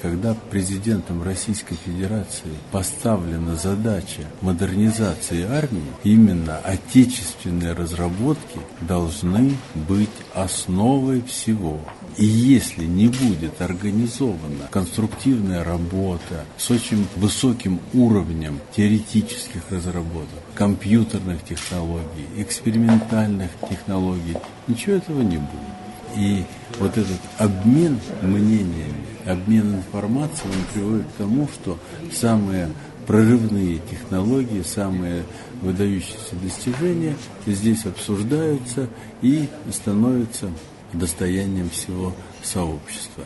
когда президентом Российской Федерации поставлена задача модернизации армии, именно отечественные разработки должны быть основой всего. И если не будет организована конструктивная работа с очень высоким уровнем теоретических разработок, компьютерных технологий, экспериментальных технологий, ничего этого не будет. И вот этот обмен мнениями, обмен информацией, он приводит к тому, что самые прорывные технологии, самые выдающиеся достижения здесь обсуждаются и становятся достоянием всего сообщества.